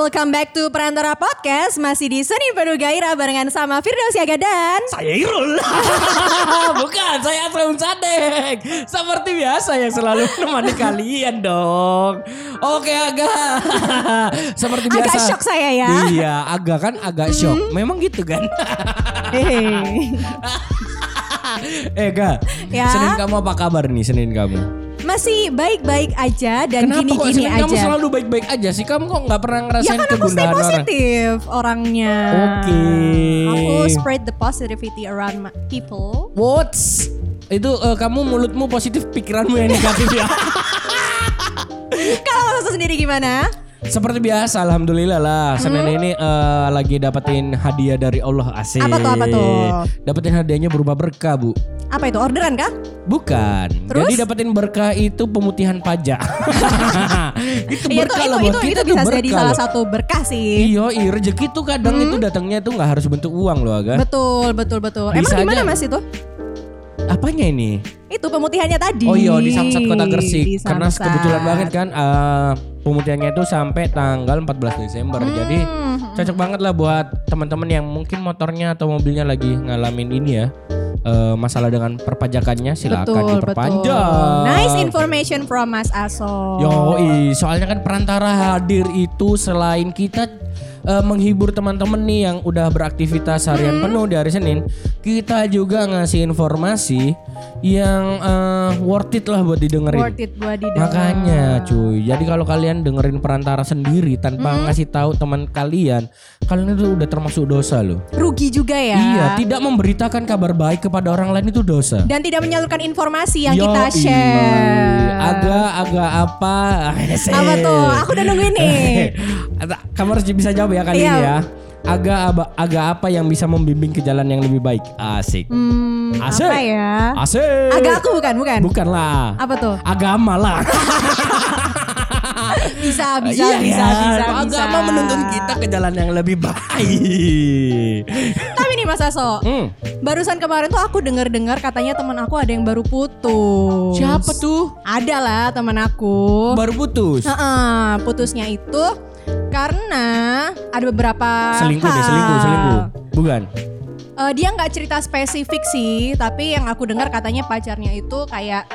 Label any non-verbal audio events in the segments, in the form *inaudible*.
welcome back to Perantara Podcast Masih di Seni Penuh Gairah barengan sama Firdaus Yaga dan Saya Irul. *laughs* Bukan, saya Aslam Sadek. Seperti biasa yang selalu menemani kalian dong. Oke, agak. *laughs* Seperti Agak biasa. shock saya ya. Iya, agak kan agak shock. Memang gitu kan. *laughs* Eh, Ga. Ya. Senin kamu apa kabar nih Senin kamu? Masih baik-baik aja dan Kenapa gini-gini Senin kamu aja selalu baik-baik aja sih? Kamu kok nggak pernah Ya ngerasain kan aku stay kegundahan orang? positif orangnya Oke. Aku spread the positivity around my people What's itu eh, kamu mulutmu positif pikiranmu yang negatif ya *laughs* Kalau sendiri gimana? Seperti biasa alhamdulillah lah Senin ini eh, lagi dapetin hadiah dari Allah asik Apa tuh, apa tuh? dapetin hadiahnya berupa berkah bu Apa itu orderan kah? bukan Terus? jadi dapetin berkah itu pemutihan pajak *laughs* itu Iya, berkah itu, loh itu, itu, itu bisa jadi berkah salah loh. satu berkah sih Iya, iya rezeki tuh kadang itu datangnya tuh nggak harus bentuk uang loh aga. Betul, betul, betul Emang Bisa di mana aja. mas itu? Apanya ini? Itu pemutihannya tadi Oh iya di Samsat Kota Gresik. Karena kebetulan banget kan eh, pemutihannya itu sampai tanggal 14 Desember. Jadi Hmm. cocok banget lah buat teman-teman yang mungkin motornya atau mobilnya lagi ngalamin ini ya. eh, masalah dengan perpajakannya silakan Betul, diperpanjang. betul. Nice information from Mas Aso. Yoi, soalnya kan perantara hadir itu selain kita eh, menghibur teman-teman nih yang udah beraktivitas harian Hmm. penuh di hari Senin, kita juga ngasih informasi yang eh, worth it lah buat didengerin. Worth it buat didengar. Makanya cuy, jadi kalau kalian dengerin perantara sendiri tanpa Hmm. ngasih tahu teman kalian, kalian itu udah termasuk dosa loh. Rugi juga ya. Iya, tidak memberitakan kabar baik kepada orang lain itu dosa. Dan tidak menyalurkan informasi yang kita Yoi. share. Agak-agak apa? *laughs* Apa tuh? Aku udah nungguin nih. *laughs* Kamu harus bisa jawab ya kali Iya. ini ya. Agak aba- agak apa yang bisa membimbing ke jalan yang lebih baik? Asik. Hmm, Asik. apa ya? Asik. Agak aku bukan, bukan. Bukanlah. Apa tuh? Agama lah. Bisa, *laughs* bisa, Iya bisa, kan? bisa, bisa. Agama menuntun kita ke jalan yang lebih baik. *laughs* Tapi nih Mas Aso, Hmm. barusan kemarin tuh aku dengar-dengar katanya teman aku ada yang baru putus. Siapa tuh? Ada lah teman aku. Baru putus. Heeh, putusnya itu karena ada beberapa Selingkuh hal. selingkuh, selingkuh. Bukan. Eh, dia nggak cerita spesifik sih, tapi yang aku dengar katanya pacarnya itu kayak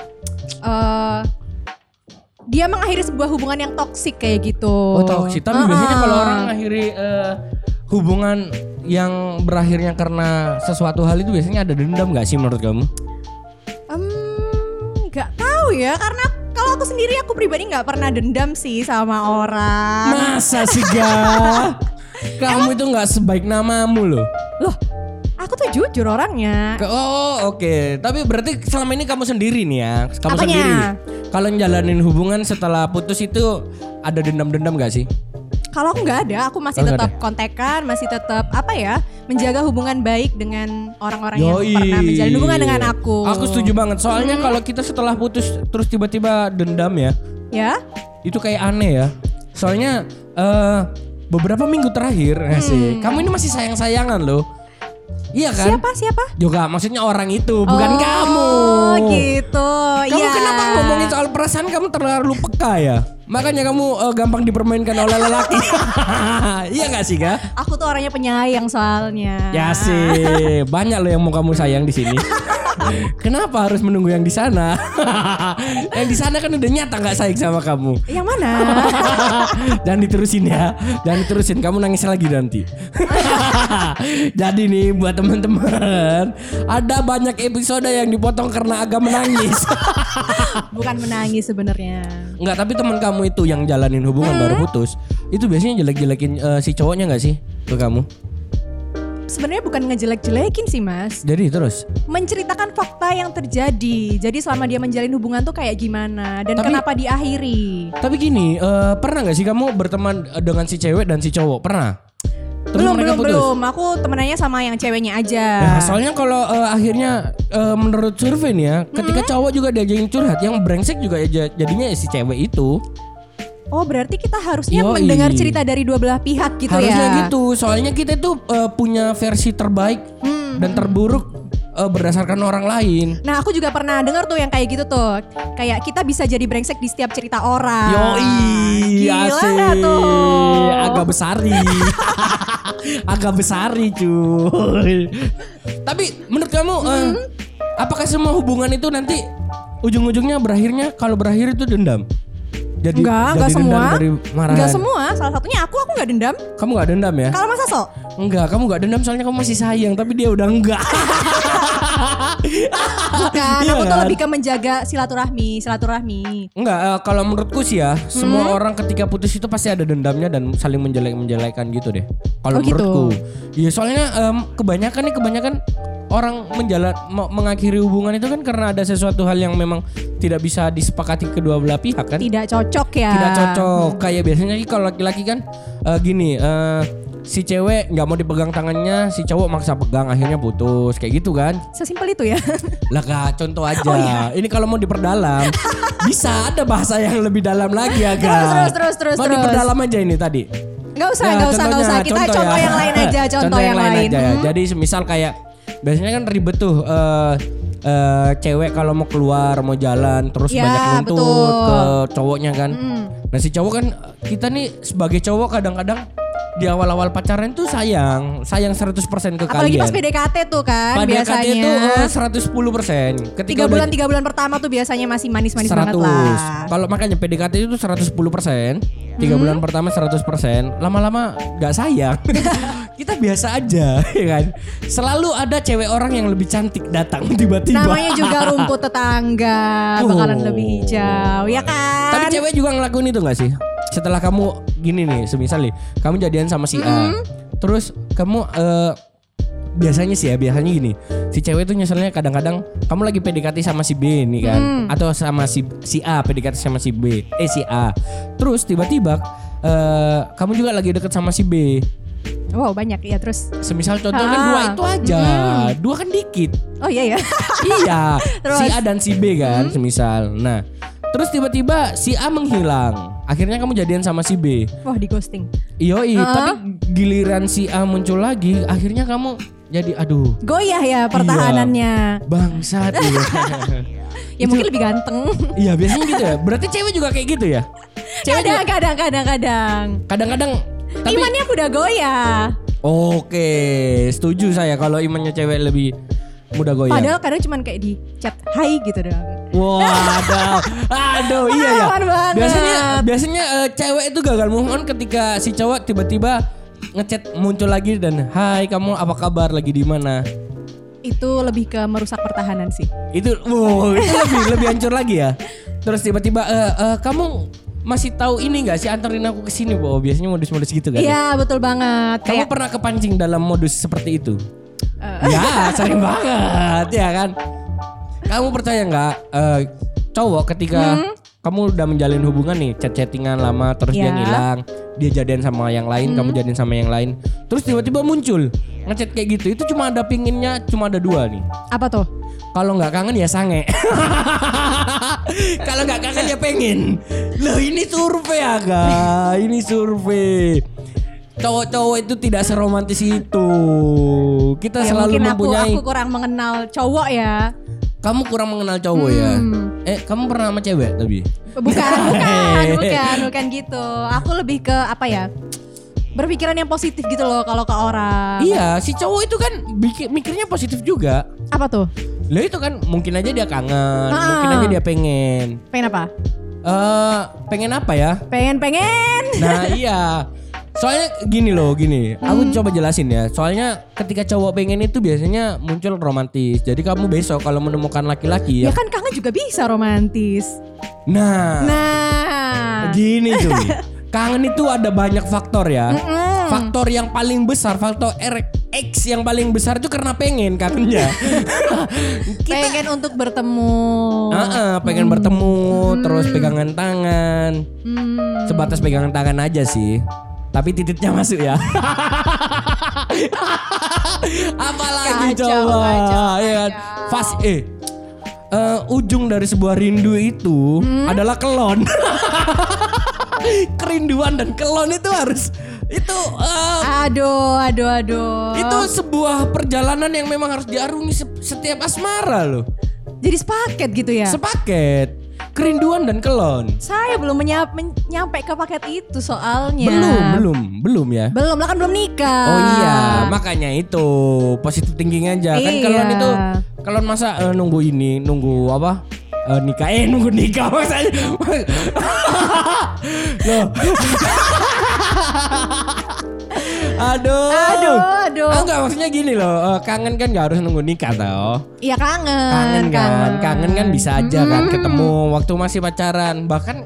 eh dia mengakhiri sebuah hubungan yang toksik kayak gitu. Oh toksik. Tapi Heeh. biasanya kalau orang mengakhiri eh, hubungan yang berakhirnya karena sesuatu hal itu biasanya ada dendam gak sih menurut kamu? Em, nggak tahu ya, karena kalau aku sendiri aku pribadi nggak pernah dendam sih sama orang. Masa sih ga? *laughs* Kamu itu nggak sebaik namamu loh. Loh, aku tuh jujur orangnya. Ke- Oh oke. Tapi berarti selama ini kamu sendiri nih ya. Kamu Apanya? sendiri. Kalau ngejalanin hubungan setelah putus itu ada dendam-dendam gak sih? Kalau aku nggak ada, aku masih Oh, tetap kontekan, masih tetap apa ya, menjaga hubungan baik dengan orang-orang yang pernah menjalin hubungan dengan aku. Aku setuju banget. Soalnya kalau kita setelah putus terus tiba-tiba dendam ya, Ya, itu kayak aneh ya. Soalnya eh beberapa minggu terakhir ya sih, kamu ini masih sayang-sayangan loh. Iya kan? siapa siapa? Juga maksudnya orang itu, bukan Oh, kamu. gitu. Kamu ya. kenapa ngomongin soal perasaan kamu terlalu peka ya? Makanya kamu eh, gampang dipermainkan oleh lelaki. *laughs* iya gak sih, Kak? Aku tuh orangnya penyayang soalnya. Ya sih, banyak loh yang mau kamu sayang di sini. Kenapa harus menunggu yang di sana? *laughs* yang di sana kan udah nyata nggak sayang sama kamu. Yang mana? *laughs* Jangan diterusin ya, jangan diterusin. Kamu nangis lagi nanti. Jadi nih buat teman-teman, ada banyak episode yang dipotong karena agak menangis. Bukan menangis sebenarnya. Enggak, tapi teman kamu itu yang jalanin hubungan baru putus, itu biasanya jelek-jelekin eh, si cowoknya nggak sih ke kamu? Sebenarnya bukan ngejelek-jelekin sih, Mas. Jadi terus. Menceritakan fakta yang terjadi. Jadi selama dia menjalin hubungan tuh kayak gimana dan Tapi- kenapa diakhiri. Tapi gini, eh, pernah nggak sih kamu berteman eh, dengan si cewek dan si cowok? Pernah? Terus belum belum putus? belum. Aku temenannya sama yang ceweknya aja. Nah, soalnya kalau eh, akhirnya eh, menurut survei nih ya, ketika cowok juga diajakin curhat, yang brengsek juga ya jadinya si cewek itu. Oh berarti kita harusnya Yoi. mendengar cerita dari dua belah pihak gitu Harusnya ya? gitu, soalnya kita itu eh, punya versi terbaik Hmm. dan terburuk eh, berdasarkan orang lain. Nah aku juga pernah dengar tuh yang kayak gitu tuh Kayak kita bisa jadi brengsek di setiap cerita orang Yoi, Gila asik. nggak tuh? agak besari. *laughs* agak besari cuy. Tapi menurut kamu eh, Hmm? apakah semua hubungan itu nanti ujung-ujungnya berakhirnya kalau berakhir itu dendam? Jadi Enggak, jadi enggak semua. dari marahan. Enggak semua. Salah satunya aku, aku nggak dendam. Kamu nggak dendam ya? Kalau masa sok? Enggak, kamu nggak dendam soalnya kamu masih sayang, tapi dia udah enggak. *laughs* Bukan, Iya aku tuh kan? lebih ke menjaga silaturahmi, silaturahmi. Enggak, eh, kalau menurutku sih ya, semua Hmm? orang ketika putus itu pasti ada dendamnya dan saling menjelek-menjelekan gitu deh. Kalau Oh, gitu. menurutku. Iya, soalnya em, kebanyakan nih kebanyakan orang menjalan me- mengakhiri hubungan itu kan karena ada sesuatu hal yang memang tidak bisa disepakati kedua belah pihak kan. Tidak cocok ya. Tidak cocok. Kayak biasanya sih kalau laki-laki kan eh, gini, eh, si cewek nggak mau dipegang tangannya, si cowok maksa pegang akhirnya putus kayak gitu kan. Sesimpel itu ya. *laughs* Lah kak, contoh aja. Oh, iya. Ini kalau mau diperdalam, *laughs* bisa ada bahasa yang lebih dalam lagi ya kak. Terus, terus, terus, terus, Mau terus. diperdalam aja ini tadi. Gak usah, Nah, gak usah, gak usah. Kita contoh, ya. yang lain aja, contoh, yang, lain. aja. *laughs* Hmm. Jadi semisal kayak biasanya kan ribet tuh. eh eh, cewek kalau mau keluar mau jalan terus Ya, banyak nuntut betul. ke cowoknya kan. Hmm. Nah si cowok kan kita nih sebagai cowok kadang-kadang di awal-awal pacaran tuh sayang, sayang 100% ke Apalagi kalian. pas PDKT tuh kan Pada biasanya. itu eh, 110%. Ketika tiga udah- bulan tiga bulan pertama tuh biasanya masih manis-manis banget 100. lah. Kalau makanya PDKT itu 110%, tiga bulan pertama 100%, lama-lama nggak sayang. *laughs* Kita biasa aja, *laughs* ya kan? Selalu ada cewek orang yang lebih cantik datang *laughs* tiba-tiba. Namanya juga rumput tetangga bakalan Oh. lebih hijau, ya kan? Tapi cewek juga ngelakuin itu gak sih? Setelah kamu gini nih, semisal nih, kamu jadian sama si A, terus kamu eh, biasanya sih ya, biasanya gini, si cewek itu nyeselnya kadang-kadang kamu lagi PDKT sama si B nih kan, atau sama si si A PDKT sama si B, eh si A, terus tiba-tiba eh, kamu juga lagi deket sama si B, Wow banyak ya terus. semisal contoh kan Ah. dua itu aja, dua kan dikit, Oh iya ya. *laughs* iya, Terus? si A dan si B kan, semisal, nah. Terus tiba-tiba si A menghilang. Akhirnya kamu jadian sama si B. Wah di ghosting. Yoi, Heeh. tapi giliran si A muncul lagi, akhirnya kamu jadi aduh, Goyah ya pertahanannya. bangsat *laughs* iya. Ya mungkin lebih ganteng. Iya, biasanya gitu ya. Berarti cewek juga kayak gitu ya? Cewek kadang, juga kadang, kadang, kadang. kadang-kadang tapi Imannya udah goyah. Oke, setuju saya kalau imannya cewek lebih mudah goyang. Padahal kadang cuman kayak di chat hai gitu doang. Waduh, aduh iya ya. Biasanya biasanya eh, cewek itu gagal move on ketika si cowok tiba-tiba ngechat muncul lagi dan Hai kamu apa kabar lagi di mana? Itu lebih ke merusak pertahanan sih. Itu wow, itu lebih lebih hancur lagi ya. Terus tiba-tiba eh, eh, kamu masih tahu ini nggak sih anterin aku ke sini, Bo? Biasanya modus-modus gitu kan. Iya betul banget. Kamu Kayak pernah kepancing dalam modus seperti itu? Eh. ya, sering banget ya kan. Kamu percaya nggak eh, cowok ketika kamu udah menjalin hubungan nih, chat-chattingan lama terus dia Ya. ngilang, dia jadian sama yang lain, kamu jadian sama yang lain, terus tiba-tiba muncul ngechat kayak gitu, itu cuma ada pinginnya, cuma ada dua nih. apa tuh? Kalau nggak kangen ya sange. Kalau nggak kangen ya pengen. Loh ini survei aga, ini survei. Cowok-cowok itu tidak seromantis itu. Kita Ya selalu mungkin aku mempunyai. aku kurang mengenal cowok ya. Kamu kurang mengenal cowok ya. Hmm. Eh, kamu pernah sama cewek tapi? Bukan, *laughs* bukan, bukan, bukan gitu. Aku lebih ke apa ya? Berpikiran yang positif gitu loh kalau ke orang. Iya, si cowok itu kan mikirnya positif juga. Apa tuh? Lah itu kan mungkin aja dia kangen, Ah. mungkin aja dia pengen. Pengen apa? Eh, pengen apa ya? Pengen pengen. Nah *laughs* iya Soalnya gini loh gini Aku coba jelasin ya Soalnya ketika cowok pengen itu biasanya muncul romantis Jadi kamu besok kalau menemukan laki-laki Ya ya kan kangen juga bisa romantis. Nah Nah. gini cuy *laughs* Kangen itu ada banyak faktor ya Mm-mm. Faktor yang paling besar Faktor R X yang paling besar itu karena pengen kangennya *laughs* Pengen untuk bertemu. Heeh, pengen bertemu Terus pegangan tangan Hmm. Sebatas pegangan tangan aja sih tapi titiknya masuk ya. *laughs* Apalagi Kacau, coba kacau, ya kan? kacau. Fas eh eh, ujung dari sebuah rindu itu Hmm? adalah kelon. *laughs* Kerinduan dan kelon itu harus itu eh, Aduh, aduh, aduh. itu sebuah perjalanan yang memang harus diarungi se- setiap asmara loh. jadi sepaket gitu ya. Sepaket. Kerinduan dan kelon. Saya belum menyap, men- nyampe ke paket itu soalnya. Belum, belum, belum ya. Belum lah kan belum nikah. Oh iya, makanya itu positif thinking aja. Kan Iya. kelon itu kelon masa eh, nunggu ini, nunggu apa? Eh, nikah eh nunggu nikah maksudnya. Loh. aduh. Aduh, aduh. Ah, enggak maksudnya gini loh, eh, kangen kan gak harus nunggu nikah tau. Iya kangen. Kangen kan, kangen kan bisa aja kan ketemu waktu masih pacaran. Bahkan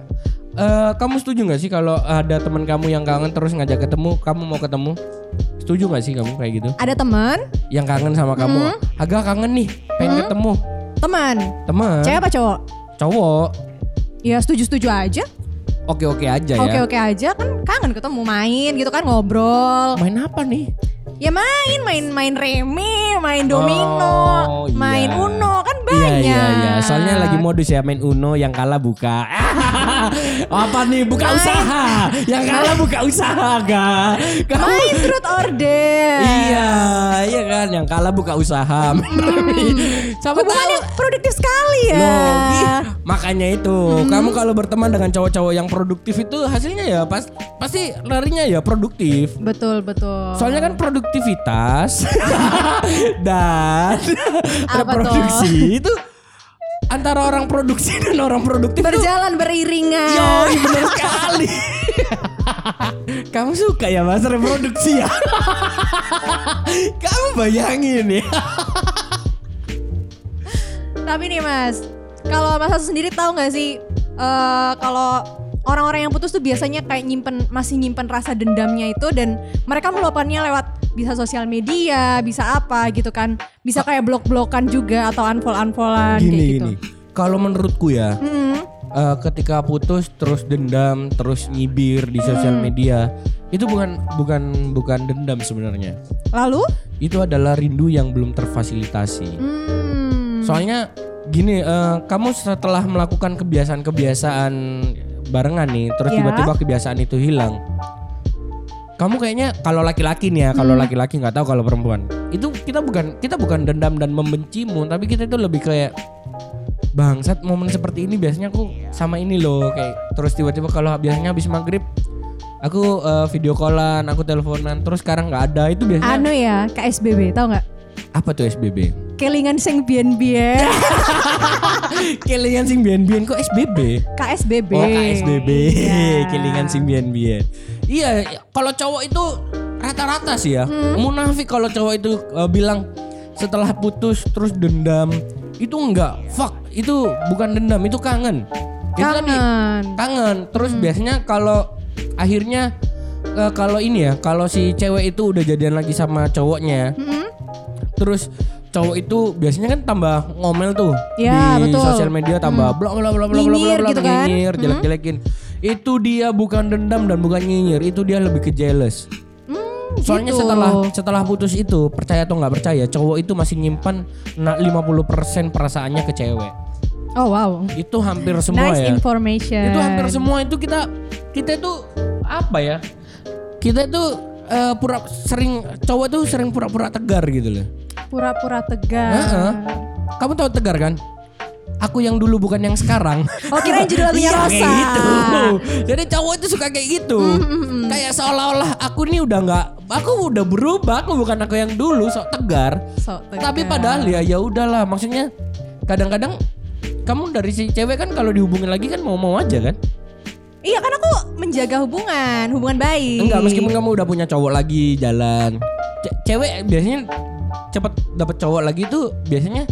eh, kamu setuju nggak sih kalau ada teman kamu yang kangen terus ngajak ketemu, kamu mau ketemu? Setuju nggak sih kamu kayak gitu? Ada teman, Yang kangen sama kamu, agak kangen nih, pengen ketemu. Teman. Teman, Cewek apa cowok? cowok, Ya setuju-setuju aja. oke-oke aja ya. Oke-oke aja kan kangen ketemu main gitu kan ngobrol. Main apa nih? Ya main, main main remi, main domino, Oh, iya. main uno kan Iya banyak. iya iya. Soalnya lagi modus ya main Uno yang kalah buka. *laughs* Apa nih buka Main. usaha? Yang kalah buka usaha ga? Kamu Main truth order. Iya, iya kan yang kalah buka usaha. Tahu. Hubungannya produktif sekali ya. Loh, ih, makanya itu kamu kalau berteman dengan cowok-cowok yang produktif itu hasilnya ya pas pasti larinya ya produktif. Betul betul. Soalnya kan produktivitas *laughs* *laughs* dan Apa reproduksi itu antara orang produksi *laughs* dan orang produktif tuh berjalan beriringan. Yoi bener sekali. *laughs* Kamu suka ya mas reproduksi ya? *laughs* Kamu bayangin ya. Tapi nih Mas, kalau Mas sendiri tahu nggak sih eh, kalau orang-orang yang putus tuh biasanya kayak nyimpen masih nyimpen rasa dendamnya itu dan mereka meluapkannya lewat bisa sosial media, bisa apa gitu kan. Bisa kayak blok-blokan juga atau unfollow-unfollowan Gini kayak gitu. gini Kalau menurutku ya Mm-mm. eh, Ketika putus terus dendam Terus nyibir di sosial Hmm. media Itu bukan bukan bukan dendam sebenarnya Lalu? Itu adalah rindu yang belum terfasilitasi Hmm. Soalnya gini, eh, kamu setelah melakukan kebiasaan-kebiasaan barengan nih, terus Ya. tiba-tiba kebiasaan itu hilang. Kamu kayaknya kalau laki-laki nih ya, kalau Hmm. laki-laki nggak tahu kalau perempuan. Itu kita bukan kita bukan dendam dan membencimu, tapi kita itu lebih kayak bangsat momen seperti ini biasanya aku sama ini loh kayak terus tiba-tiba kalau biasanya habis maghrib aku eh, video callan, aku teleponan, terus sekarang nggak ada itu biasanya Anu ya, KSBB, tahu nggak? apa tuh SBB? Kelingan sing bien-bien. *laughs* Kelingan sing bian-bian kok SBB? KSBB. Oh KSBB, Iya. kelingan sing bian-bian. Iya, kalau cowok itu rata-rata sih ya. Hmm. Munafik kalau cowok itu eh, bilang setelah putus terus dendam. Itu enggak, fuck. Itu bukan dendam, itu kangen. Itu tadi Kangen. kangen. Terus Hmm. biasanya kalau akhirnya eh, kalau ini ya, kalau si cewek itu udah jadian lagi sama cowoknya, Mm-mm. terus cowok itu biasanya kan tambah ngomel tuh Ya, di betul. sosial media tambah blok blok blok blok blok Nyinyir blok gitu kan. nyinyir Hmm. Itu dia bukan dendam dan bukan nyinyir itu dia lebih ke jealous Hmm, soalnya gitu. setelah setelah putus itu percaya atau nggak percaya cowok itu masih nyimpan na- 50% perasaannya ke cewek Oh wow. itu hampir semua nice ya information. itu hampir semua itu kita kita itu apa ya kita itu eh, pura sering cowok tuh sering pura-pura tegar gitu loh Pura-pura tegar. Heeh. Kamu tahu tegar kan? Aku yang dulu bukan yang sekarang. Oh kirain judul lagunya Iya, Rosa. kayak gitu. Jadi cowok itu suka kayak gitu. Mm, Kayak seolah-olah aku ini udah nggak, aku udah berubah, aku bukan aku yang dulu sok tegar. So, tegar. Tapi padahal ya ya udahlah, maksudnya kadang-kadang kamu dari si cewek kan kalau dihubungin lagi kan mau-mau aja kan? Iya kan aku menjaga hubungan, hubungan baik. Enggak, meskipun kamu udah punya cowok lagi jalan. Ce- cewek biasanya cepet dapet cowok lagi tuh biasanya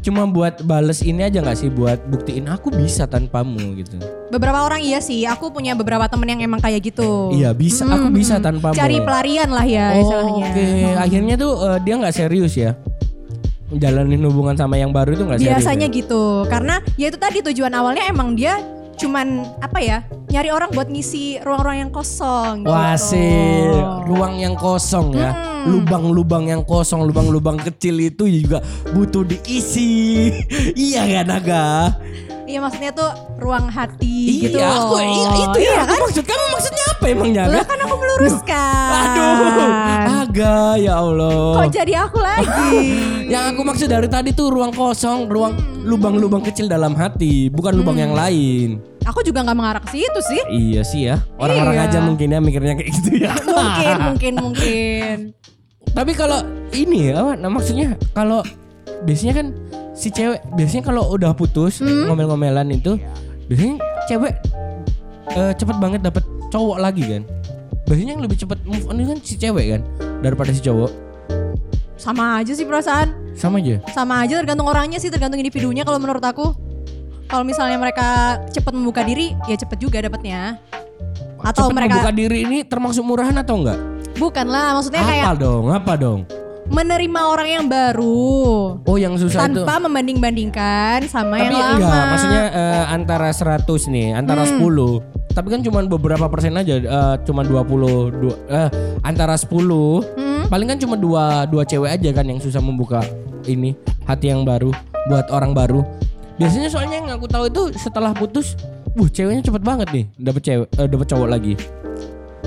cuma buat bales ini aja nggak sih buat buktiin aku bisa tanpamu gitu. Beberapa orang iya sih, aku punya beberapa temen yang emang kayak gitu. Iya bisa, aku bisa tanpamu. Cari pelarian lah ya Oh, istilahnya. Oke, akhirnya tuh eh, dia nggak serius ya. Jalanin hubungan sama yang baru itu nggak serius. Biasanya ya? gitu, karena ya itu tadi tujuan awalnya emang dia cuman apa ya nyari orang buat ngisi ruang-ruang yang kosong. Wah gitu. sih, ruang yang kosong ya, Hmm. lubang-lubang yang kosong, lubang-lubang kecil itu juga butuh diisi. *laughs* iya kan Naga? Iya maksudnya tuh ruang hati gitu. iya, aku iya, itu ya. Iya kan? maksud kamu maksudnya apa emangnya? Lah Naga? kan aku meluruskan. Aduh, Aga ya Allah. Kok jadi aku lagi? *laughs* Yang aku maksud dari tadi tuh ruang kosong, ruang lubang-lubang kecil dalam hati, bukan lubang Hmm. yang lain. Aku juga nggak mengarah ke situ sih. Iya sih ya. Orang-orang Iya. aja mungkin ya mikirnya kayak gitu ya. *laughs* Mungkin, mungkin, mungkin. Tapi kalau ini apa nah maksudnya kalau biasanya kan si cewek biasanya kalau udah putus Hmm. ngomel-ngomelan itu biasanya cewek eh, cepet banget dapet cowok lagi kan. Biasanya yang lebih cepet move on itu kan si cewek kan daripada si cowok. Sama aja sih perasaan. Sama aja. Sama aja tergantung orangnya sih, tergantung individunya kalau menurut aku. Kalau misalnya mereka cepat membuka diri, ya cepet juga dapatnya. Atau Cepet mereka membuka diri ini termasuk murahan atau enggak? bukan lah, maksudnya kayak Apa dong? Apa dong? menerima orang yang baru Oh yang susah itu. tanpa membanding-bandingkan sama Tapi yang lama. enggak, maksudnya eh, antara 100 nih, antara Hmm. 10. Tapi kan cuma beberapa persen aja, eh, cuma 20 dua, eh, antara 10. Hmm? Paling kan cuma dua dua cewek aja kan yang susah membuka ini hati yang baru buat orang baru. Biasanya soalnya yang aku tahu itu setelah putus, wuh ceweknya cepet banget nih dapet cewek eh, dapet cowok lagi.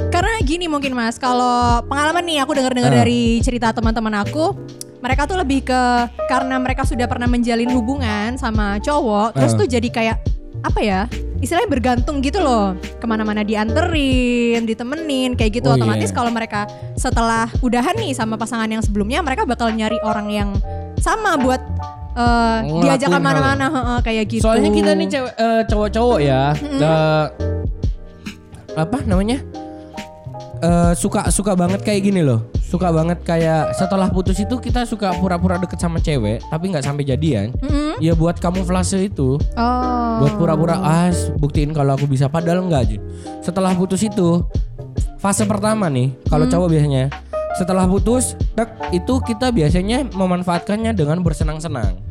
Karena gini mungkin mas, kalau pengalaman nih aku dengar-dengar Ah. dari cerita teman-teman aku, mereka tuh lebih ke karena mereka sudah pernah menjalin hubungan sama cowok, terus Ah. tuh jadi kayak apa ya? Istilahnya bergantung gitu loh, ke mana-mana dianterin, ditemenin, kayak gitu. Oh, Otomatis iya. kalau mereka setelah udahan nih sama pasangan yang sebelumnya, mereka bakal nyari orang yang sama buat eh, Ngelakuin diajak ke mana-mana, heeh, kayak gitu. Soalnya kita nih cewek eh, cowok-cowok ya, eh, apa namanya? Eh, suka suka banget kayak gini loh. Suka banget kayak setelah putus itu kita suka pura-pura deket sama cewek tapi nggak sampai jadian. Mm-mm. Ya buat kamuflase itu, Oh. buat pura-pura as buktiin kalau aku bisa padahal enggak aja. Setelah putus itu fase pertama nih kalau cowok biasanya setelah putus tek, itu kita biasanya memanfaatkannya dengan bersenang-senang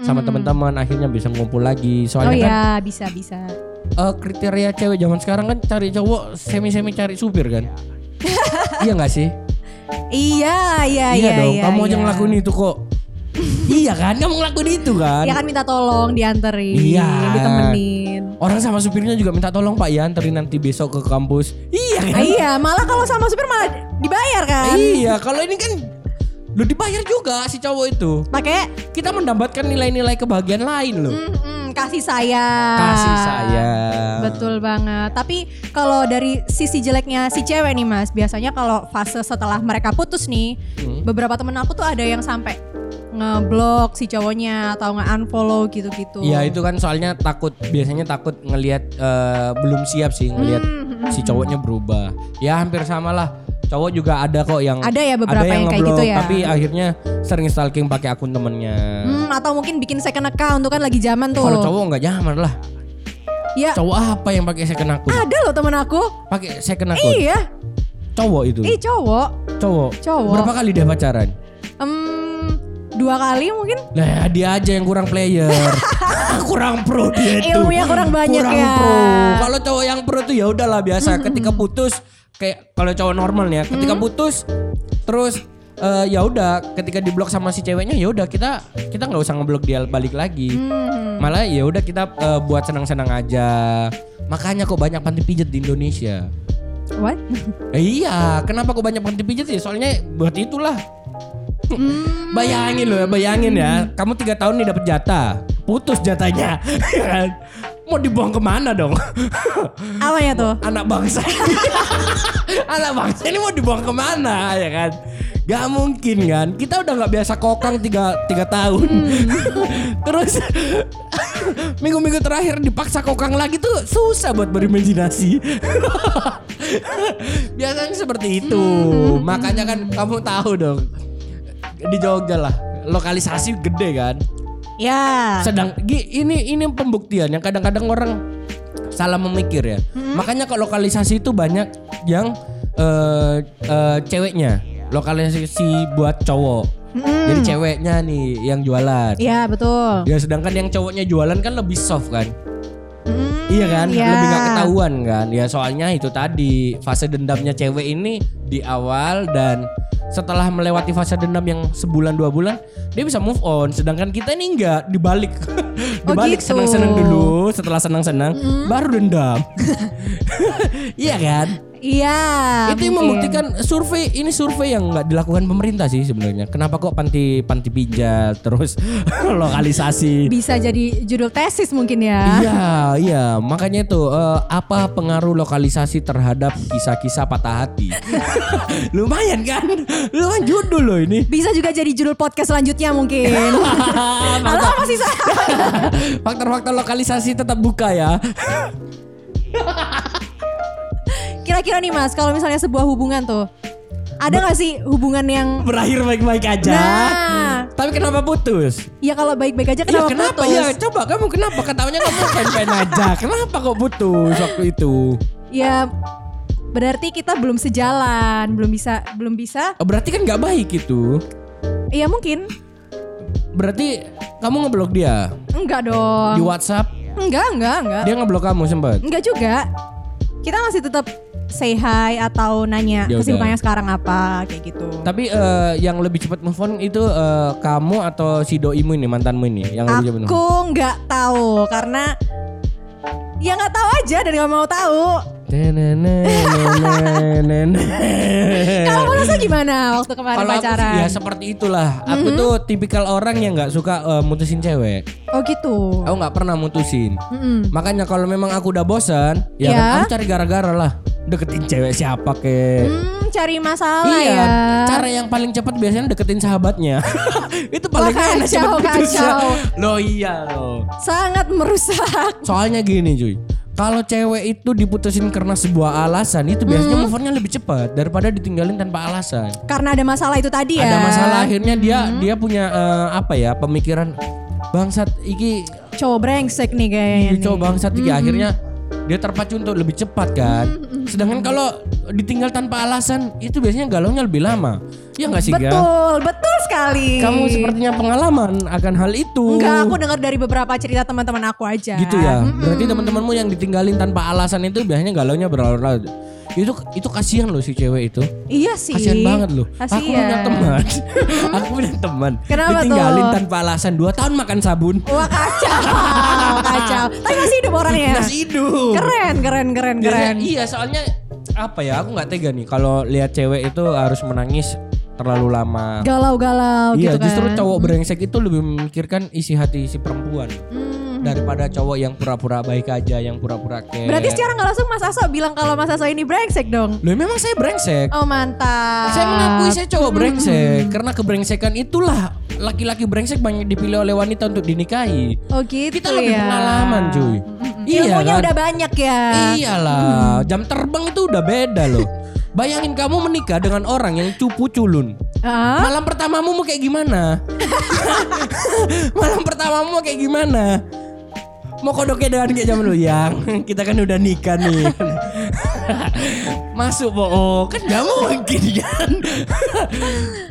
Hmm, sama teman-teman akhirnya bisa ngumpul lagi Oh soalnya kan ya, bisa bisa. eh, kriteria cewek zaman sekarang kan cari cowok semi-semi cari supir kan *laughs* iya nggak sih Iya, iya, iya. dong iya, kamu aja iya. ngelakuin itu kok *laughs* iya kan kamu ngelakuin itu kan Ya kan minta tolong dianterin, Iya. ditemenin. orang sama supirnya juga minta tolong pak ya anterin nanti besok ke kampus iya kan Ah, iya, malah kalau sama supir malah dibayar kan. iya kalau ini kan lu dibayar juga si cowok itu Pakai kita mendapatkan nilai-nilai kebahagiaan lain loh mm, mm, kasih sayang. kasih sayang Betul banget. Tapi kalau dari sisi jeleknya si cewek nih Mas, biasanya kalau fase setelah mereka putus nih, Hmm. beberapa temen aku tuh ada yang sampai ngeblok si cowoknya atau nge-unfollow gitu-gitu. Iya itu kan soalnya takut biasanya takut ngelihat eh, belum siap sih ngelihat Hmm, si cowoknya berubah. Ya hampir sama lah. Cowok juga ada kok yang Ada ya beberapa yang kayak ngeblok, gitu ya. Tapi akhirnya sering stalking pakai akun temennya. Hmm, atau mungkin bikin second account tuh kan lagi zaman tuh. Kalau cowok nggak zaman lah. Ya, Cowok apa yang pakai second akun? ada loh temen aku. Pakai second akun. Iya, Cowok itu. ih cowok. Cowok. Cowok. Berapa kali dia pacaran? Em, dua kali mungkin. Nah dia aja yang kurang player. *laughs* kurang pro dia itu. Ilmunya kurang banyak kurang ya. pro. Kalau cowok yang pro tuh ya udahlah biasa. Ketika putus kayak kalau cowok normal ya, ketika putus terus eh, ya udah ketika diblok sama si ceweknya ya udah kita kita nggak usah ngeblok dia balik lagi. Hmm. Malah ya udah kita eh, buat senang-senang aja. Makanya kok banyak panti pijat di Indonesia. What? Eh, iya, kenapa kok banyak panti pijat ya? Soalnya buat itulah. Hmm. Bayangin loh, ya, bayangin ya. Kamu tiga tahun nih dapet jatah, putus jatahnya, *laughs* ya kan? Mau dibuang ke mana dong? Apa ya tuh? Anak bangsa, *laughs* anak bangsa ini mau dibuang ke mana, ya kan? Gak mungkin kan? Kita udah nggak biasa kokang tiga, tiga tahun. *laughs* Terus minggu-minggu terakhir dipaksa kokang lagi tuh susah buat berimajinasi. *laughs* Biasanya seperti itu. Makanya kan kamu tahu dong di Jogja lah lokalisasi gede kan. Ya. Sedang ini ini pembuktian yang kadang-kadang orang salah memikir ya. Makanya kalau lokalisasi itu banyak yang eh, eh, ceweknya lokalisasi buat cowok. Jadi ceweknya nih yang jualan. Ya betul. Ya sedangkan yang cowoknya jualan kan lebih soft kan. Hmm, Iya kan, ya. lebih gak ketahuan kan. Ya soalnya itu tadi fase dendamnya cewek ini di awal dan setelah melewati fase dendam yang sebulan dua bulan dia bisa move on. Sedangkan kita ini enggak dibalik, *laughs* Oh, dibalik gitu. senang-senang dulu. Setelah senang-senang baru dendam. *laughs* iya kan? Iya. itu yang membuktikan survei ini survei yang nggak dilakukan pemerintah sih sebenarnya. Kenapa kok panti panti pijat terus *laughs* lokalisasi? bisa jadi judul tesis mungkin ya. Iya, iya. Makanya itu eh, apa pengaruh lokalisasi terhadap kisah-kisah patah hati? *laughs* Lumayan kan? Lumayan judul loh ini. Bisa juga jadi judul podcast selanjutnya mungkin. *laughs* Halo masih saya. Faktor-faktor lokalisasi tetap buka ya. Kira-kira nih Mas, kalau misalnya sebuah hubungan tuh ada nggak sih hubungan yang Berakhir baik-baik aja. Nah. Tapi kenapa putus? ya kalau baik-baik aja Iya kenapa, kenapa putus? ya? Coba kamu kenapa? Katanya kamu *laughs* fan-fan aja. Kenapa kok putus waktu itu? Ya berarti kita belum sejalan, belum bisa belum bisa. Oh, berarti kan nggak baik itu. Iya mungkin. Berarti kamu ngeblok dia Enggak di dong. WhatsApp. Enggak, enggak, enggak. Dia ngeblok kamu sempat. Enggak juga. Kita masih tetap say hi atau nanya Ya kesibukannya sekarang apa kayak gitu. Tapi eh, yang lebih cepat move on itu eh, kamu atau si doimu ini mantanmu ini yang lebih cepat? Aku nggak tahu karena ya nggak tahu aja dan nggak mau tahu. *laughs* Kalau merasa gimana waktu kemarin aku pacaran? sih ya seperti itulah. Aku tuh tipikal orang yang nggak suka eh, mutusin cewek. Oh gitu. Aku nggak pernah mutusin. Mm-mm. Makanya kalau memang aku udah bosan, ya, kan aku cari gara-gara lah. Deketin cewek siapa ke? Hmm, cari masalah Iya, ya. cara yang paling cepat biasanya deketin sahabatnya. *laughs* Itu paling Wah, enak kacau, putusnya. kacau. Loh iya loh. Sangat merusak. Soalnya gini cuy. Kalau cewek itu diputusin karena sebuah alasan itu biasanya Hmm. move on-nya lebih cepat daripada ditinggalin tanpa alasan. Karena ada masalah itu tadi ya. Ada masalah akhirnya dia Hmm. dia punya eh, apa ya pemikiran bangsat iki Cowok brengsek nih kayaknya. nih. coba bangsat Hmm. iki akhirnya dia terpacu untuk lebih cepat kan. Sedangkan kalau ditinggal tanpa alasan itu biasanya galaunya lebih lama. Ya nggak sih Ga? Betul, betul sekali. Kamu sepertinya pengalaman akan hal itu. Enggak, aku dengar dari beberapa cerita teman-teman aku aja. Gitu ya. Berarti teman-temanmu yang ditinggalin tanpa alasan itu biasanya galaunya berlarut-larut. Itu itu kasihan loh si cewek itu. Iya sih. Kasihan banget loh. Aku Kasihan. punya teman. *laughs* aku punya teman. Kenapa ditinggalin tuh? tanpa alasan 2 tahun makan sabun. Wah kacau, *laughs* kacau. Tapi masih hidup orangnya. Masih hidup. Keren, keren, keren, Biasanya- keren. iya, soalnya apa ya? Aku nggak tega nih kalau lihat cewek itu harus menangis terlalu lama. Galau-galau Iya, gitu kan. justru cowok brengsek itu lebih memikirkan isi hati si perempuan Hmm. Daripada cowok yang pura-pura baik aja, yang pura-pura care. Berarti secara nggak langsung Mas Aso bilang kalau Mas Aso ini brengsek dong. Loh, memang saya brengsek. Oh mantap. Saya mengakui saya cowok Hmm. brengsek karena kebrengsekan itulah laki-laki brengsek banyak dipilih oleh wanita untuk dinikahi. Oh gitu Kita lebih ya. pengalaman, cuy. Iya Ilmunya udah banyak ya. Iyalah, jam terbang itu udah beda loh. Bayangin kamu menikah dengan orang yang cupu culun. Hah? Malam pertamamu mau kayak gimana? *laughs* *laughs* Malam pertamamu mau kayak gimana? Mau kodoknya dengan kayak zaman dulu yang kita kan udah nikah nih. Masuk po, kan gak mungkin kan?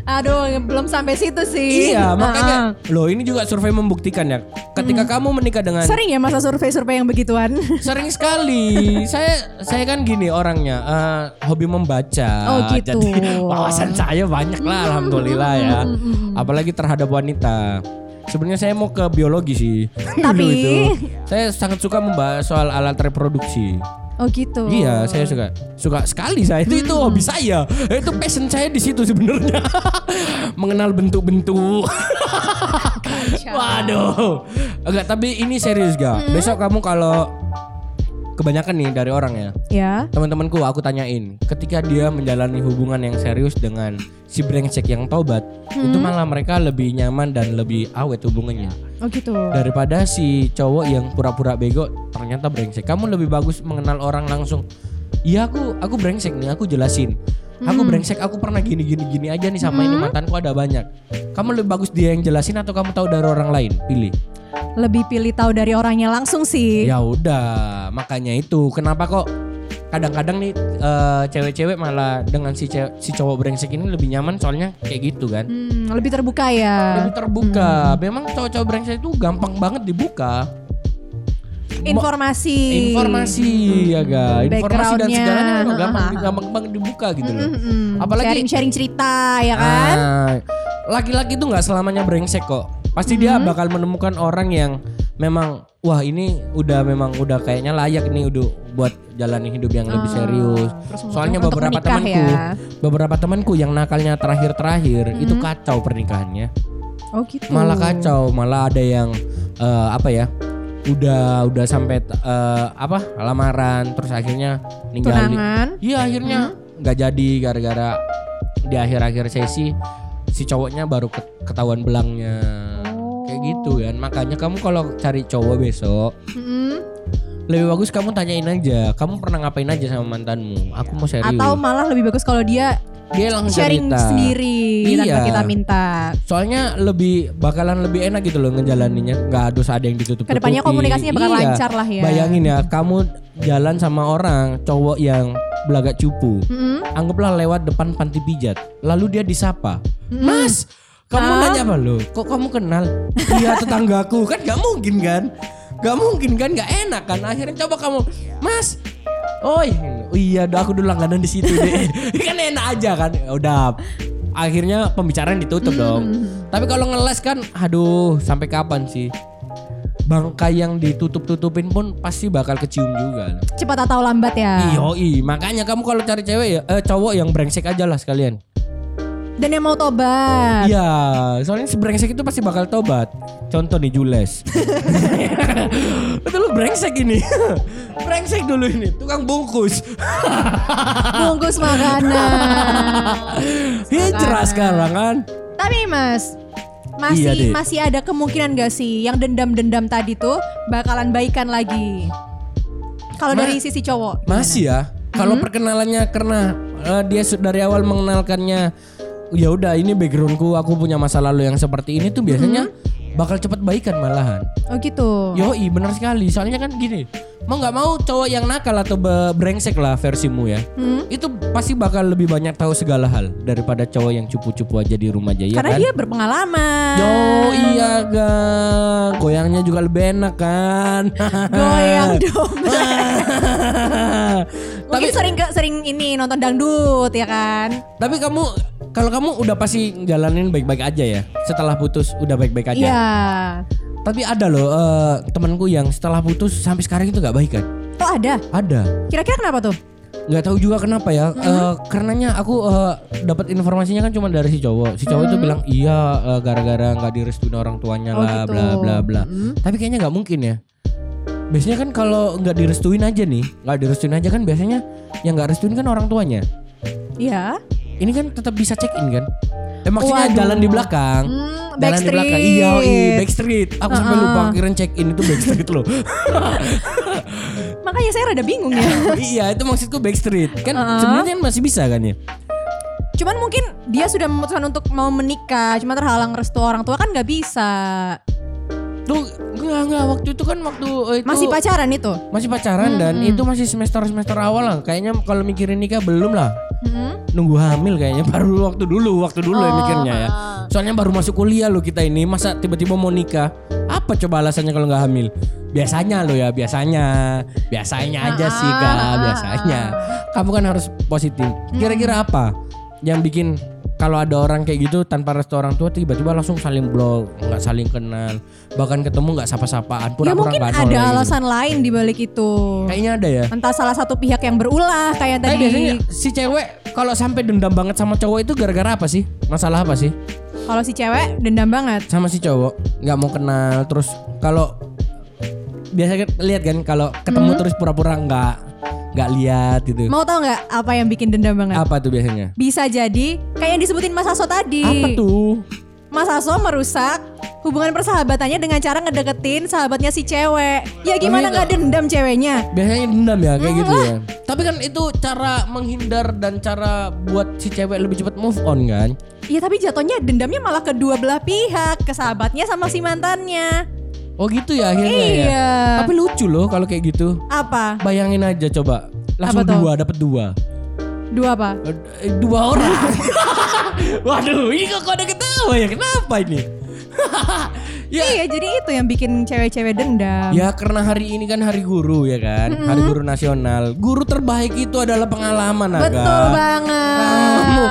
Aduh, belum sampai situ sih. iya, makanya Ah, ah. loh ini juga survei membuktikan ya. Ketika kamu menikah dengan Sering ya masa survei-survei yang begituan. Sering sekali. saya saya kan gini orangnya eh, hobi membaca. Oh, gitu. Jadi *laughs* wawasan saya banyak lah alhamdulillah ya. Apalagi terhadap wanita. Sebenarnya saya mau ke biologi sih. *laughs* Tapi- itu. saya sangat suka membahas soal alat reproduksi. Oh gitu. Iya, saya suka suka sekali saya. Itu itu hobi saya. Itu passion saya di situ sebenarnya. *laughs* Mengenal bentuk-bentuk. *laughs* Waduh. Enggak, tapi ini serius gak? Hmm. Besok kamu kalau kebanyakan nih dari orang ya. Ya. Teman-temanku aku tanyain, ketika dia menjalani hubungan yang serius dengan si brengsek yang tobat, itu Hmm. malah mereka lebih nyaman dan lebih awet hubungannya Oh gitu. daripada si cowok yang pura-pura bego ternyata brengsek. Kamu lebih bagus mengenal orang langsung. Iya aku aku brengsek nih, aku jelasin. Aku Hmm. brengsek, aku pernah gini gini gini aja nih sama ini mantanku ada banyak. Kamu lebih bagus dia yang jelasin atau kamu tahu dari orang lain? Pilih. Lebih pilih tahu dari orangnya langsung sih. Ya udah, makanya itu. Kenapa kok kadang-kadang nih eh, cewek-cewek malah dengan si ce- si cowok brengsek ini lebih nyaman soalnya kayak gitu kan. Hmm, lebih terbuka ya. Lebih terbuka. Memang cowok-cowok brengsek itu gampang banget dibuka. Informasi. Informasi ya ga informasi dan segalanya memang gampang *laughs* gampang banget dibuka gitu loh. Mm-mm. Apalagi sharing-sharing cerita ya kan? Ah, laki-laki itu nggak selamanya brengsek kok. Pasti dia bakal menemukan orang yang memang wah ini udah memang udah kayaknya layak nih udah buat jalani hidup yang lebih serius. Ah, terus Soalnya beberapa temanku, ya. beberapa temanku yang nakalnya terakhir-terakhir itu kacau pernikahannya. Oh gitu. Malah kacau, malah ada yang eh, apa ya? Udah udah sampai eh, apa? lamaran terus akhirnya ninggalin. Iya, akhirnya nggak jadi gara-gara di akhir-akhir sesi si cowoknya baru ke- ketahuan belangnya. Kayak gitu kan. Makanya kamu kalau cari cowok besok Mm-mm. lebih bagus kamu tanyain aja, kamu pernah ngapain aja sama mantanmu? Aku mau serius. Atau malah lebih bagus kalau dia dia langsung sharing cerita. sendiri Iya. tanpa kita minta. Soalnya lebih bakalan lebih enak gitu loh ngejalaninnya, nggak harus ada yang ditutup. Ke depannya komunikasinya bakal lancar lah ya. Bayangin ya, kamu jalan sama orang cowok yang belagak cupu. Mm-mm. Anggaplah lewat depan panti pijat, lalu dia disapa, Mas, kamu Ah. nanya apa lo? Kok kamu kenal? Iya tetanggaku kan nggak mungkin kan? Gak mungkin kan? Nggak enak kan? Akhirnya coba kamu, Mas, Oh iya, udah aku dulu langganan di situ deh. *laughs* kan enak aja kan. Udah akhirnya pembicaraan ditutup dong. Tapi kalau ngeles kan aduh, sampai kapan sih? Bangkai yang ditutup-tutupin pun pasti bakal kecium juga. Cepat atau lambat ya. Iya, makanya kamu kalau cari cewek ya eh, cowok yang brengsek aja lah sekalian. Dan yang mau tobat. Iya, soalnya si brengsek itu pasti bakal tobat. Contoh nih Jules. *laughs* Betul lu brengsek ini. brengsek dulu ini, tukang bungkus. Bungkus makanan. Hijrah sekarang kan. Tapi Mas, masih Iya, masih ada kemungkinan gak sih yang dendam-dendam tadi tuh bakalan baikan lagi? Kalau dari sisi cowok. gimana? Masih ya. Kalau perkenalannya karena eh, dia dari awal mengenalkannya ya udah ini backgroundku, aku punya masa lalu yang seperti ini tuh biasanya bakal cepat baikan malahan. Oh gitu. Yoi benar sekali. Soalnya kan gini, mau nggak mau cowok yang nakal atau brengsek lah versimu ya. Hmm? Itu pasti bakal lebih banyak tahu segala hal daripada cowok yang cupu-cupu aja di rumah aja ya Karena kan. dia berpengalaman. Yo iya ga goyangnya juga lebih enak kan. *laughs* Goyang dong. *laughs* tapi Mungkin sering ke- sering ini nonton dangdut ya kan? tapi kamu kalau kamu udah pasti jalanin baik-baik aja ya. Setelah putus udah baik-baik aja. Iya. Tapi ada loh eh, temanku yang setelah putus sampai sekarang itu nggak baik kan. Oh ada. Ada. Kira-kira kenapa tuh? nggak tahu juga kenapa ya Eh, karenanya aku eh, dapat informasinya kan cuma dari si cowok si cowok itu bilang iya eh, gara-gara nggak direstuin orang tuanya Oh, lah gitu. bla bla bla Mm. tapi kayaknya nggak mungkin ya biasanya kan kalau nggak direstuin aja nih nggak direstuin aja kan biasanya yang nggak restuin kan orang tuanya Iya. Ini kan tetap bisa check in kan eh maksudnya Waduh. jalan di belakang Hmm, jalan di belakang iya iya backstreet aku sampai Uh-uh. lupa kira check in itu backstreet loh *laughs* Makanya saya rada bingung ya. *laughs* iya itu maksudku backstreet kan Uh-uh. sebenarnya masih bisa kan ya Cuman mungkin dia sudah memutuskan untuk mau menikah, cuma terhalang restu orang tua kan nggak bisa. Enggak enggak waktu itu kan waktu eh, itu Masih pacaran itu. masih pacaran dan itu masih semester semester awal lah. Kayaknya kalau mikirin nikah belum lah. Hmm? Nunggu hamil kayaknya *laughs* baru waktu dulu waktu dulu ya Oh, mikirnya ya. Soalnya baru masuk kuliah lo kita ini masa tiba-tiba mau nikah. Apa coba alasannya kalau nggak hamil? Biasanya lo ya biasanya biasanya aja sih kak biasanya. Kamu kan harus positif. Kira-kira apa yang bikin kalau ada orang kayak gitu tanpa restu orang tua tiba-tiba langsung saling blok, nggak saling kenal, bahkan ketemu nggak Ya sapa-sapaan, pura-pura mungkin nggak ada noleh gitu. alasan lain di balik itu. Kayaknya ada ya. Entah salah satu pihak yang berulah kayak Tapi tadi. biasanya si cewek kalau sampai dendam banget sama cowok itu gara-gara apa sih? Masalah apa sih? Kalau si cewek dendam banget. Sama si cowok nggak mau kenal terus kalau biasa kan lihat kan kalau ketemu Hmm. terus pura-pura nggak nggak lihat gitu. Mau tau nggak apa yang bikin dendam banget? Apa tuh biasanya? Bisa jadi kayak yang disebutin Mas Aso tadi. Apa tuh? Mas Aso merusak hubungan persahabatannya dengan cara ngedeketin sahabatnya si cewek. Ya gimana gitu. nggak dendam ceweknya? Biasanya dendam ya kayak Hmm, gitu ya. Tapi kan itu cara menghindar dan cara buat si cewek lebih cepat move on kan? Iya tapi jatuhnya dendamnya malah kedua belah pihak, ke sahabatnya sama si mantannya. Oh gitu ya akhirnya ya. Iya. Tapi lucu loh kalau kayak gitu. Apa? Bayangin aja coba. Langsung Apa dua dapat dua. Dua apa? Eh, dua orang. *laughs* Waduh, ini kok ada ketawa ya? Kenapa ini? *laughs* ya, Iya jadi itu yang bikin cewek-cewek dendam. ya karena hari ini kan hari guru ya kan, hari guru nasional. Guru terbaik itu adalah pengalaman, Aga. Betul banget. Kamu,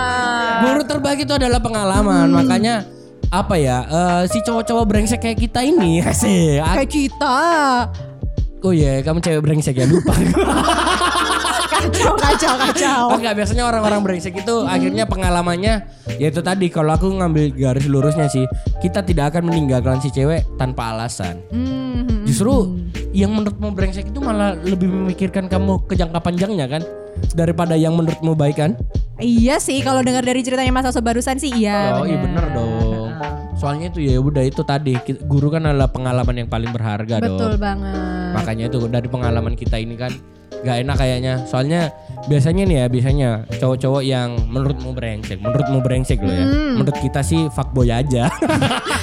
guru terbaik itu adalah pengalaman, makanya apa ya? eh, si cowok-cowok brengsek kayak kita ini *laughs* sih. Kayak kita. Oh iya, kamu cewek brengsek ya lupa. *laughs* Kacau, kacau, kacau. Oh enggak, biasanya orang-orang brengsek itu akhirnya pengalamannya yaitu tadi kalau aku ngambil garis lurusnya sih, kita tidak akan meninggalkan si cewek tanpa alasan. Hmm, Justru yang menurutmu brengsek itu malah lebih memikirkan kamu ke jangka panjangnya kan daripada yang menurutmu baik kan? Iya sih, kalau dengar dari ceritanya Mas Aso barusan sih iya. oh iya bener dong. Soalnya itu ya udah itu tadi guru kan adalah pengalaman yang paling berharga Betul dong. banget. Makanya itu dari pengalaman kita ini kan gak enak kayaknya. Soalnya biasanya nih ya biasanya cowok-cowok yang menurutmu brengsek, menurutmu brengsek loh ya. Hmm. Menurut kita sih fuckboy aja.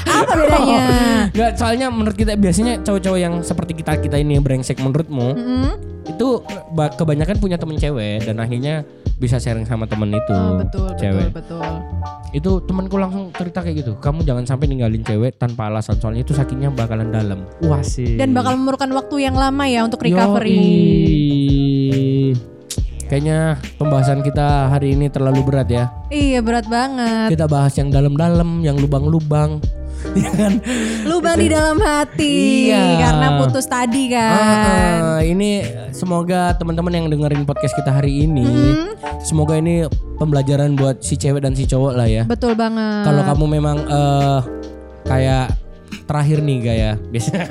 Apa bedanya? *laughs* Gak soalnya menurut kita biasanya cowok-cowok yang seperti kita kita ini yang brengsek menurutmu Hmm? itu ba- kebanyakan punya temen cewek dan akhirnya bisa sharing sama temen itu Oh, betul, cewek betul, betul. Itu temanku langsung cerita kayak gitu kamu jangan sampai ninggalin cewek tanpa alasan soalnya itu sakitnya bakalan dalam wah sih Dan bakal memerlukan waktu yang lama ya untuk recovery. Yoi. kayaknya pembahasan kita hari ini terlalu berat ya Iya berat banget. kita bahas yang dalam-dalam yang lubang-lubang *laughs* ya kan Lubang di dalam hati Iya. karena putus tadi kan. Ah, ini semoga teman-teman yang dengerin podcast kita hari ini, Hmm. semoga ini pembelajaran buat si cewek dan si cowok lah ya. Betul banget. Kalau kamu memang eh kayak terakhir nih gaya, *laughs* biasanya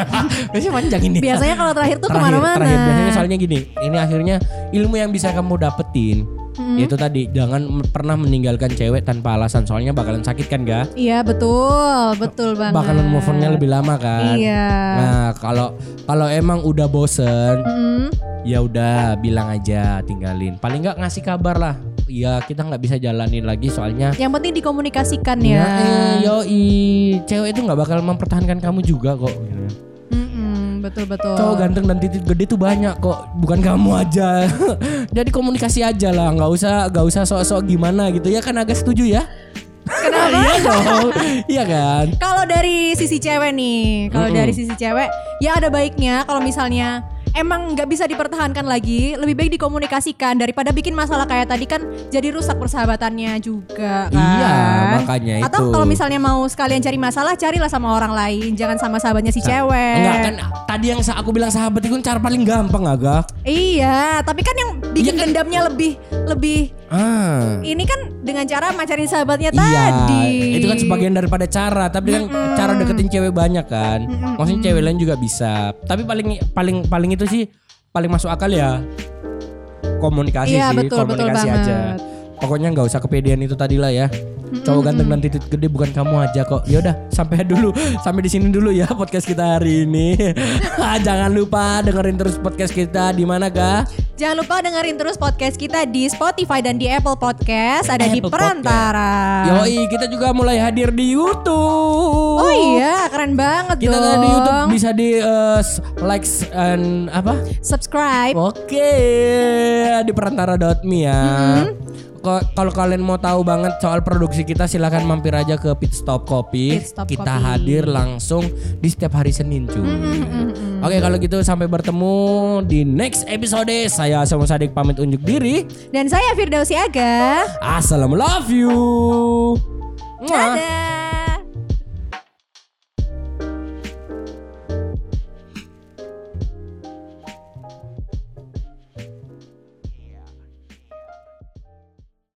biasanya panjang ini. biasanya kalau terakhir tuh ke mana-mana. terakhir biasanya soalnya gini, ini akhirnya ilmu yang bisa kamu dapetin. Hmm. Itu tadi jangan pernah meninggalkan cewek tanpa alasan soalnya bakalan sakit kan ga? Iya betul, betul banget. Bakalan move on-nya lebih lama kan. Iya. Nah, kalau kalau emang udah bosen, Mm, ya udah bilang aja tinggalin paling nggak ngasih kabar lah ya kita nggak bisa jalanin lagi soalnya Yang penting dikomunikasikan ya ya. eh, yoi cewek itu nggak bakal mempertahankan kamu juga kok betul betul. cowok ganteng dan titik gede tuh banyak kok. Bukan kamu aja. *laughs* Jadi komunikasi aja lah. Nggak usah nggak usah sok-sok gimana gitu. Ya kan agak setuju ya? Kenapa? *laughs* iya dong. Iya kan? Kalau dari sisi cewek nih, kalau Mm-mm. dari sisi cewek, ya ada baiknya. Kalau misalnya emang nggak bisa dipertahankan lagi, lebih baik dikomunikasikan daripada bikin masalah kayak tadi kan jadi rusak persahabatannya juga kan. Iya, makanya Atau itu. kalau misalnya mau sekalian cari masalah, carilah sama orang lain, jangan sama sahabatnya si cewek. enggak kan tadi yang aku bilang sahabat itu kan cara paling gampang agak Iya, tapi kan yang bikin Iya kan? dendamnya lebih lebih ah ini kan dengan cara macarin sahabatnya Iya, tadi. itu kan sebagian daripada cara, tapi kan cara deketin cewek banyak kan. Maksudnya cewek lain juga bisa. Tapi paling paling paling itu sih paling masuk akal ya komunikasi Iya, sih, betul, betul komunikasi banget. aja. Pokoknya nggak usah kepedean itu tadi lah ya. Cowok ganteng dan titik gede bukan kamu aja kok. Ya udah, sampai *laughs* dulu, sampai di sini dulu ya podcast kita hari ini. *laughs* Jangan lupa dengerin terus podcast kita di mana ga? Jangan lupa dengerin terus podcast kita di Spotify dan di Apple Podcast, ada di Apple Perantara. Yoi, kita juga mulai hadir di YouTube. Oh iya, keren banget Kita dong. di YouTube bisa di uh, likes and apa? subscribe. Oke, di perantara.me ya. Ko- Kalau kalian mau tahu banget soal produksi kita silahkan mampir aja ke Pit Stop Kopi. Pit Stop kita Kopi. hadir langsung di setiap hari Senin cuy. Oke kalau gitu sampai bertemu di next episode. Saya Asam Sadik pamit unjuk diri. Dan saya Firdausi Aga. Assalamualaikum. love you. Dadah.